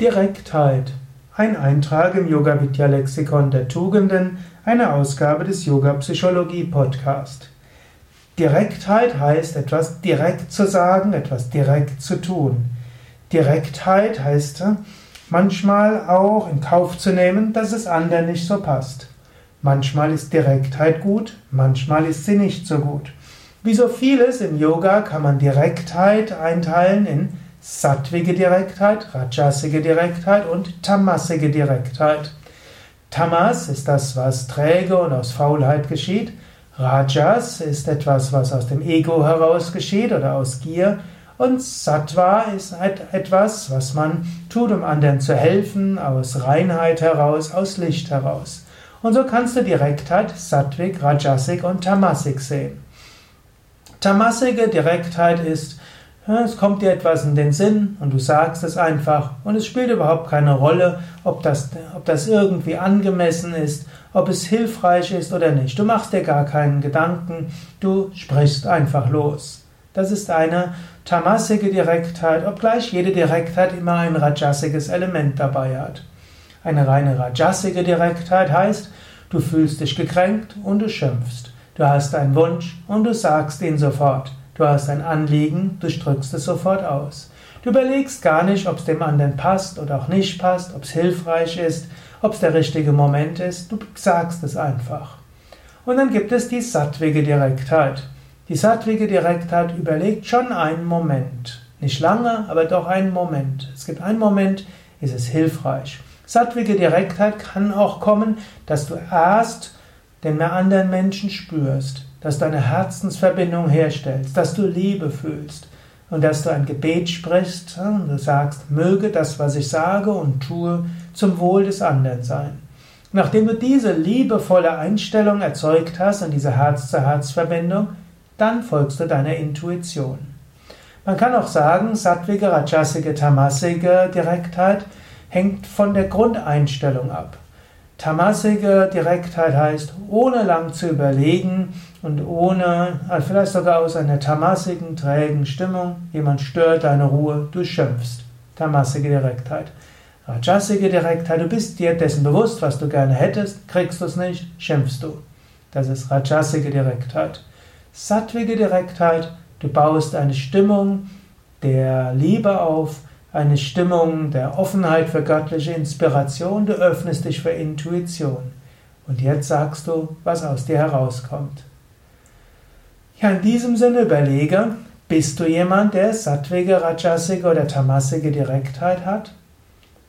Direktheit. Ein Eintrag im Yoga Vidya Lexikon der Tugenden, eine Ausgabe des Yoga Psychologie Podcast. Direktheit heißt etwas direkt zu sagen, etwas direkt zu tun. Direktheit heißt äh, manchmal auch in Kauf zu nehmen, dass es anderen nicht so passt. Manchmal ist Direktheit gut, manchmal ist sie nicht so gut. Wie so vieles im Yoga kann man Direktheit einteilen in sattwige Direktheit, rajasige Direktheit und tamasige Direktheit. Tamas ist das, was träge und aus Faulheit geschieht. Rajas ist etwas, was aus dem Ego heraus geschieht oder aus Gier. Und Sattva ist etwas, was man tut, um anderen zu helfen, aus Reinheit heraus, aus Licht heraus. Und so kannst du Direktheit Sattvik, Rajasik und Tamasik sehen. Tamasige Direktheit ist, es kommt dir etwas in den Sinn und du sagst es einfach und es spielt überhaupt keine Rolle, ob das, ob das irgendwie angemessen ist, ob es hilfreich ist oder nicht. Du machst dir gar keinen Gedanken, du sprichst einfach los. Das ist eine tamasige Direktheit, obgleich jede Direktheit immer ein rajasiges Element dabei hat. Eine reine rajasige Direktheit heißt, du fühlst dich gekränkt und du schimpfst. Du hast einen Wunsch und du sagst ihn sofort. Du hast ein Anliegen, du drückst es sofort aus. Du überlegst gar nicht, ob es dem anderen passt oder auch nicht passt, ob es hilfreich ist, ob es der richtige Moment ist. Du sagst es einfach. Und dann gibt es die sattwige Direktheit. Die sattwige Direktheit überlegt schon einen Moment. Nicht lange, aber doch einen Moment. Es gibt einen Moment, ist es hilfreich. Sattwige Direktheit kann auch kommen, dass du erst den anderen Menschen spürst dass du eine Herzensverbindung herstellst, dass du Liebe fühlst und dass du ein Gebet sprichst und du sagst, möge das, was ich sage und tue, zum Wohl des anderen sein. Nachdem du diese liebevolle Einstellung erzeugt hast und diese Herz-zu-Herz-Verbindung, dann folgst du deiner Intuition. Man kann auch sagen, sattwige, rajasige, tamasige Direktheit hängt von der Grundeinstellung ab. Tamasige Direktheit heißt, ohne lang zu überlegen und ohne, also vielleicht sogar aus einer tamasigen, trägen Stimmung, jemand stört deine Ruhe, du schimpfst. Tamasige Direktheit. Rajasige Direktheit, du bist dir dessen bewusst, was du gerne hättest, kriegst du es nicht, schimpfst du. Das ist Rajasige Direktheit. Sattwige Direktheit, du baust eine Stimmung der Liebe auf, eine Stimmung der Offenheit für göttliche Inspiration, du öffnest dich für Intuition. Und jetzt sagst du, was aus dir herauskommt. Ja, in diesem Sinne überlege, bist du jemand, der sattwige, rajasige oder tamasige Direktheit hat?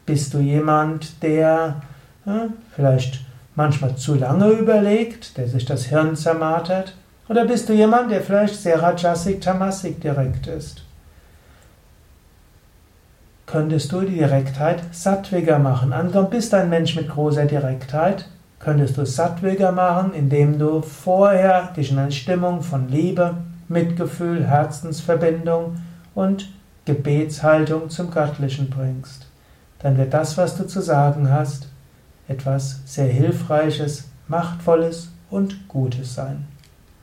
Bist du jemand, der ja, vielleicht manchmal zu lange überlegt, der sich das Hirn zermartert? Oder bist du jemand, der vielleicht sehr rajasig, tamasig direkt ist? Könntest du die Direktheit sattwiger machen. Angenommen, bist ein Mensch mit großer Direktheit, könntest du sattwiger machen, indem du vorher dich in eine Stimmung von Liebe, Mitgefühl, Herzensverbindung und Gebetshaltung zum Göttlichen bringst. Dann wird das, was du zu sagen hast, etwas sehr Hilfreiches, Machtvolles und Gutes sein.